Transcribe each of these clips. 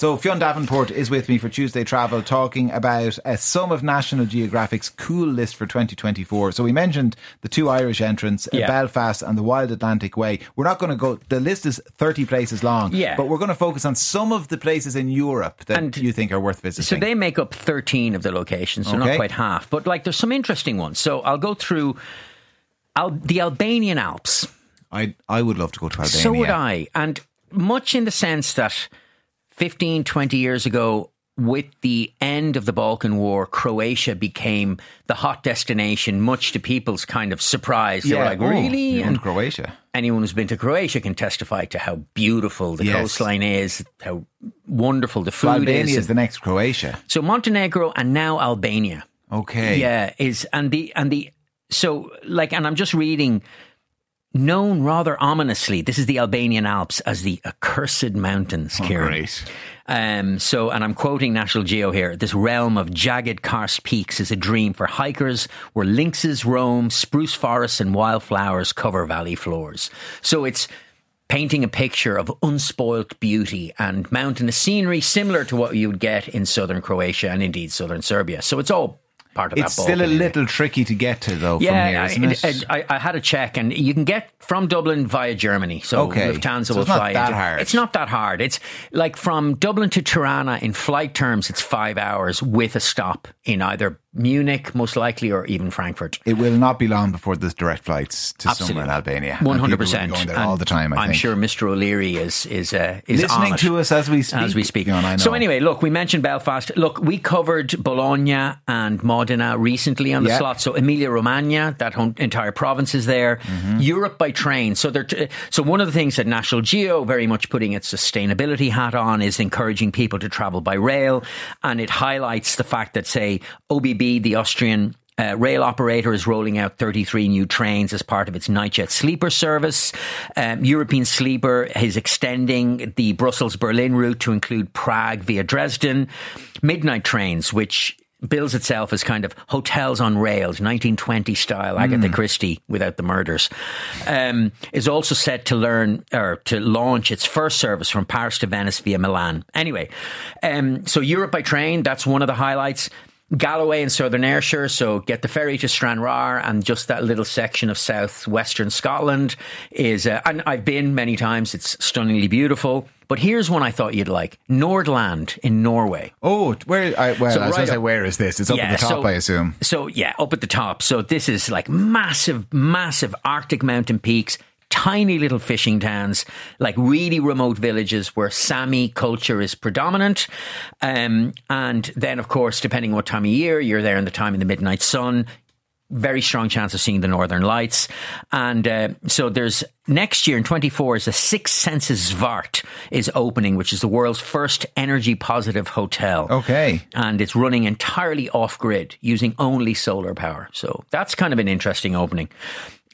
So Fionn Davenport is with me for Tuesday Travel talking about uh, some of National Geographic's cool list for 2024. So we mentioned the two Irish entrants, Yeah. Belfast and the Wild Atlantic Way. We're not going to go, the list is 30 places long, Yeah. but we're going to focus on some of the places in Europe that And you think are worth visiting. So they make up 13 of the locations, so Okay. not quite half. But like there's some interesting ones. So I'll go through Al- the Albanian Alps. I, I would love to go to Albania. So would I. And much in the sense that 15, 20 years ago, with the end of the Balkan War, Croatia became the hot destination, much to people's kind of surprise. They were like, oh, really? And Croatia. anyone who's been to Croatia can testify to how beautiful the Yes. coastline is, how wonderful the food Albania is. is the next Croatia. so Montenegro and now Albania. Okay. Yeah, is and the and the so like and I'm just reading known rather ominously. This is the Albanian Alps as the accursed mountains, Kieran. Oh, Um, so, and I'm quoting National Geo here. This realm of jagged karst peaks is a dream for hikers where lynxes roam, spruce forests and wildflowers cover valley floors. So it's painting a picture of unspoilt beauty and mountainous scenery similar to what you would get in southern Croatia and indeed southern Serbia. So it's all part of It's that. still a little tricky to get to, though, Yeah, from here, isn't it? I, I, I had a check, and you can get from Dublin via Germany. So Okay. Lufthansa So will it's not fly. that into- hard. It's not that hard. It's like from Dublin to Tirana in flight terms, it's five hours with a stop in either Munich, most likely, or even Frankfurt. It will not be long before there's direct flights to somewhere in Albania. One hundred percent. going there all the time. I am sure Mr. O'Leary is is uh, is listening to us as we speak. as we speak. I know. So anyway, look, we mentioned Belfast. Look, we covered Bologna and Modena recently on the Yeah. slot. So Emilia Romagna, that whole entire province is there. Mm-hmm. Europe by train. So they're t- so one of the things that National Geo very much putting its sustainability hat on is encouraging people to travel by rail, and it highlights the fact that say OBB, the Austrian uh, rail operator is rolling out 33 new trains as part of its Nightjet sleeper service. Um, European Sleeper is extending the Brussels Berlin route to include Prague via Dresden. Midnight trains, which bills itself as kind of hotels on rails, 1920 style Agatha Christie without the murders, um, is also set to learn or to launch its first service from Paris to Venice via Milan. Anyway, um, so Europe by train, that's one of the highlights. Galloway and Southern Ayrshire, so get the ferry to Stranraer and just that little section of southwestern Scotland is, uh, and I've been many times, it's stunningly beautiful. But here's one I thought you'd like Nordland in Norway. Oh, where? I, well, So I was right going to say, where is this? It's up at the top, so, I assume. So yeah, up at the top. So this is like massive, massive Arctic mountain peaks. Tiny little fishing towns, like really remote villages where Sami culture is predominant. Um, and then, of course, depending on what time of year, you're there in the time of the midnight sun. Very strong chance of seeing the northern lights. And uh, so there's next year in 24 is the Six Senses Svart is opening, which is the world's first energy positive hotel Okay. and it's running entirely off grid using only solar power. So that's kind of an interesting opening.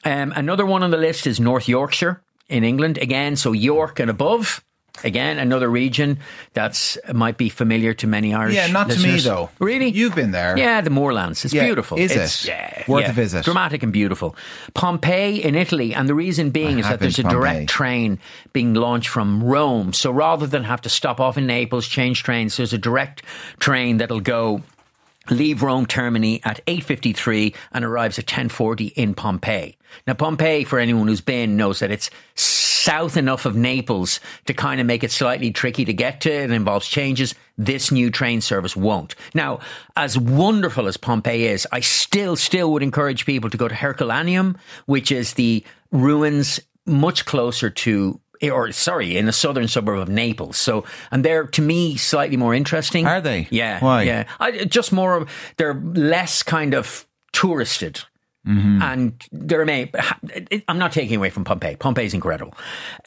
Um, another one on the list is North Yorkshire in England again. So York and above. Again, another region that's might be familiar to many Irish. Yeah, not to me, though. Really, You've been there. Yeah, the moorlands. It's Yeah, beautiful. is it's, it? Yeah, Worth yeah. a visit. Dramatic and beautiful. Pompeii in Italy, and the reason being I is that there's a direct train being launched from Rome. So rather than have to stop off in Naples, change trains, there's a direct train that'll go leave Rome Termini at 8.53 and arrives at 10.40 in Pompeii. Now, Pompeii, for anyone who's been, knows that it's south enough of Naples to kind of make it slightly tricky to get to. It involves changes. This new train service won't. Now, as wonderful as Pompeii is, I still, still would encourage people to go to Herculaneum, which is the ruins much closer to or sorry, in the southern suburb of Naples. So, and they're to me slightly more interesting. Are they? Yeah. Why? Yeah. I, just more. They're less kind of touristed. Mm-hmm. And there may, I'm not taking away from Pompeii. Pompeii's incredible.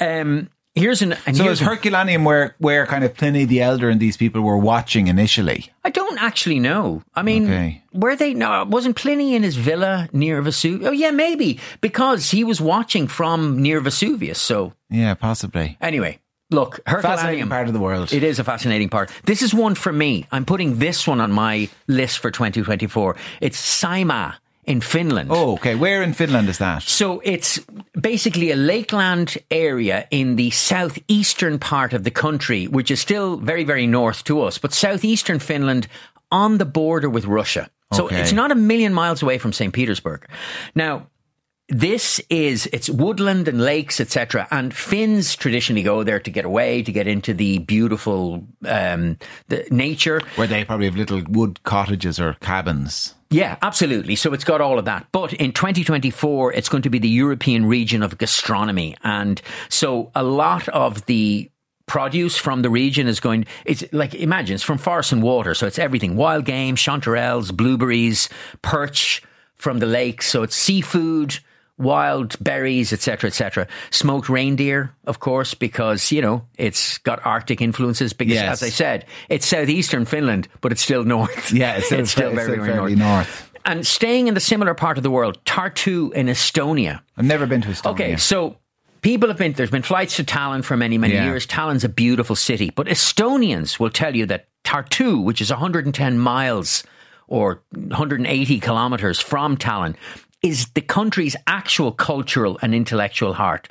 Um, here's an. And So here's is Herculaneum where, where kind of Pliny the Elder and these people were watching initially? I don't actually know. I mean, Okay. were they? No, wasn't Pliny in his villa near Vesuvius? Oh, yeah, maybe because he was watching from near Vesuvius. So Yeah, possibly. anyway, look, Fascinating Herculaneum. part of the world. It is a fascinating part. This is one for me. I'm putting this one on my list for 2024. It's Saimaa in Finland. Oh, okay. Where in Finland is that? So it's basically a lakeland area in the southeastern part of the country, which is still very, very north to us, but southeastern Finland on the border with Russia. So Okay. it's not a million miles away from St. Petersburg. Now, this is it's woodland and lakes etc and finns traditionally go there to get away to get into the beautiful um the nature Where they probably have little wood cottages or cabins. Yeah, absolutely. So it's got all of that. But in 2024, it's going to be the European region of gastronomy. And so a lot of the produce from the region is going, it's like, imagine it's from forest and water. So it's everything wild game, chanterelles, blueberries, perch from the lake So it's seafood. Wild berries, etc., etc. Smoked reindeer, of course, because you know it's got Arctic influences. Because, Yes. as I said, it's southeastern Finland, but it's still north. Yeah, it's still, it's still very, still very north. north. And staying in the similar part of the world, Tartu in Estonia. I've never been to Estonia. Okay, so people have been, there's been flights to Tallinn for many, many Yeah. years. Tallinn's a beautiful city, but Estonians will tell you that Tartu, which is 110 miles or 180 kilometers from Tallinn, is the country's actual cultural and intellectual heart.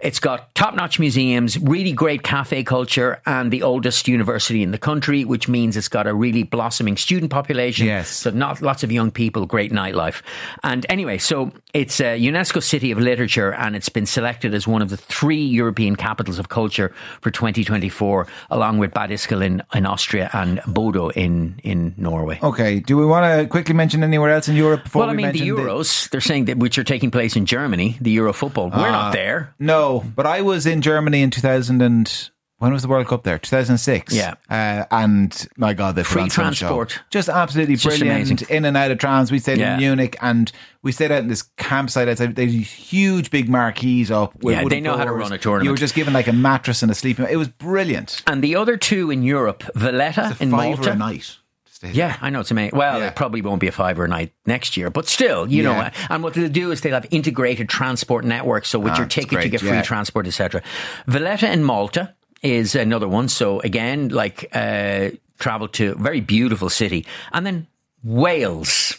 It's got top notch museums, really great cafe culture, and the oldest university in the country, which means it's got a really blossoming student population. Yes. So not lots of young people, great nightlife. And anyway, so it's a UNESCO City of Literature and it's been selected as one of the three European capitals of culture for 2024, along with Bad Ischl in, in Austria and Bodo in, in Norway. Okay, do we want to quickly mention anywhere else in Europe before well, I we mean, the Euros, they're saying that which are taking place in Germany, the Euro football. We're Uh, not there. No, but I was in Germany in 2000 and when was the World Cup there? 2006. Yeah. Uh, and my God, they Free some show. transport. Just absolutely just brilliant. amazing. In and out of trams. We stayed Yeah. in Munich and we stayed out in this campsite outside. There's these huge big marquees up. with Yeah, they know how to run a tournament. You were just given like a mattress and a sleeping. It was brilliant. And the other two in Europe, Valletta in Malta. night. Yeah, I know it's amazing. Well, Yeah. it probably won't be a fiver a night next year, but still, you know. Yeah. And what they'll do is they'll have integrated transport networks. So with Ah, your ticket, you get free transport, etc. Valletta in Malta is another one. So again, like uh, travel to a very beautiful city, and then Wales.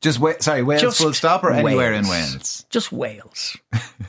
Just wait. Sorry, Wales Just full stop or anywhere in Wales. Wales? Just Wales.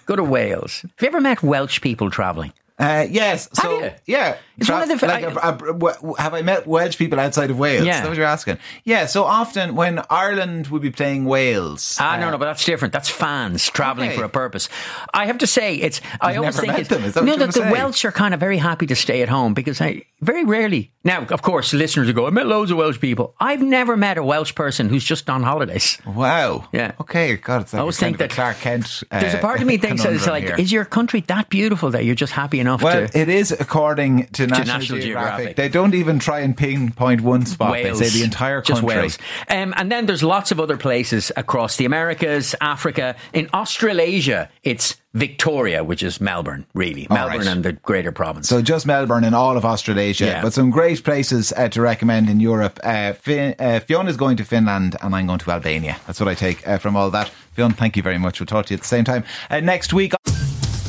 Go to Wales. Have you ever met Welsh people traveling? Uh, yes. Have so you? yeah, It's one of the- like I- a- a- w- have I met Welsh people outside of Wales? Yeah. Is that what you're asking? Yeah. So often when Ireland would be playing Wales, Ah, uh, no, no, but that's different. That's fans traveling Okay. for a purpose. I have to say, it's. I You've always never think met it's, them, is that what no, that the say? Welsh are kind of very happy to stay at home because I very rarely. Now, of course, listeners will go. I met loads of Welsh people. I've never met a Welsh person who's just on holidays. Wow. Yeah. Okay. God, it's like I always think that Clark Kent. Uh, There's a part of me thinks that it's like, here. is your country that beautiful that you're just happy enough Well, to? it is according to National, National Geographic. Geographic. They don't even try and pinpoint one spot. Wales. They say the entire country. Just Wales. Um, and then there's lots of other places across the Americas, Africa. In Australasia, it's Victoria, which is Melbourne, really. All Melbourne right. and the greater province. So just Melbourne and all of Australasia, Yeah. but some great places uh, to recommend in Europe. Uh, Fi- uh, Fionn's going to Finland, and I'm going to Albania. That's what I take uh, from all that. Fionn, thank you very much. We'll talk to you at the same time uh, next week.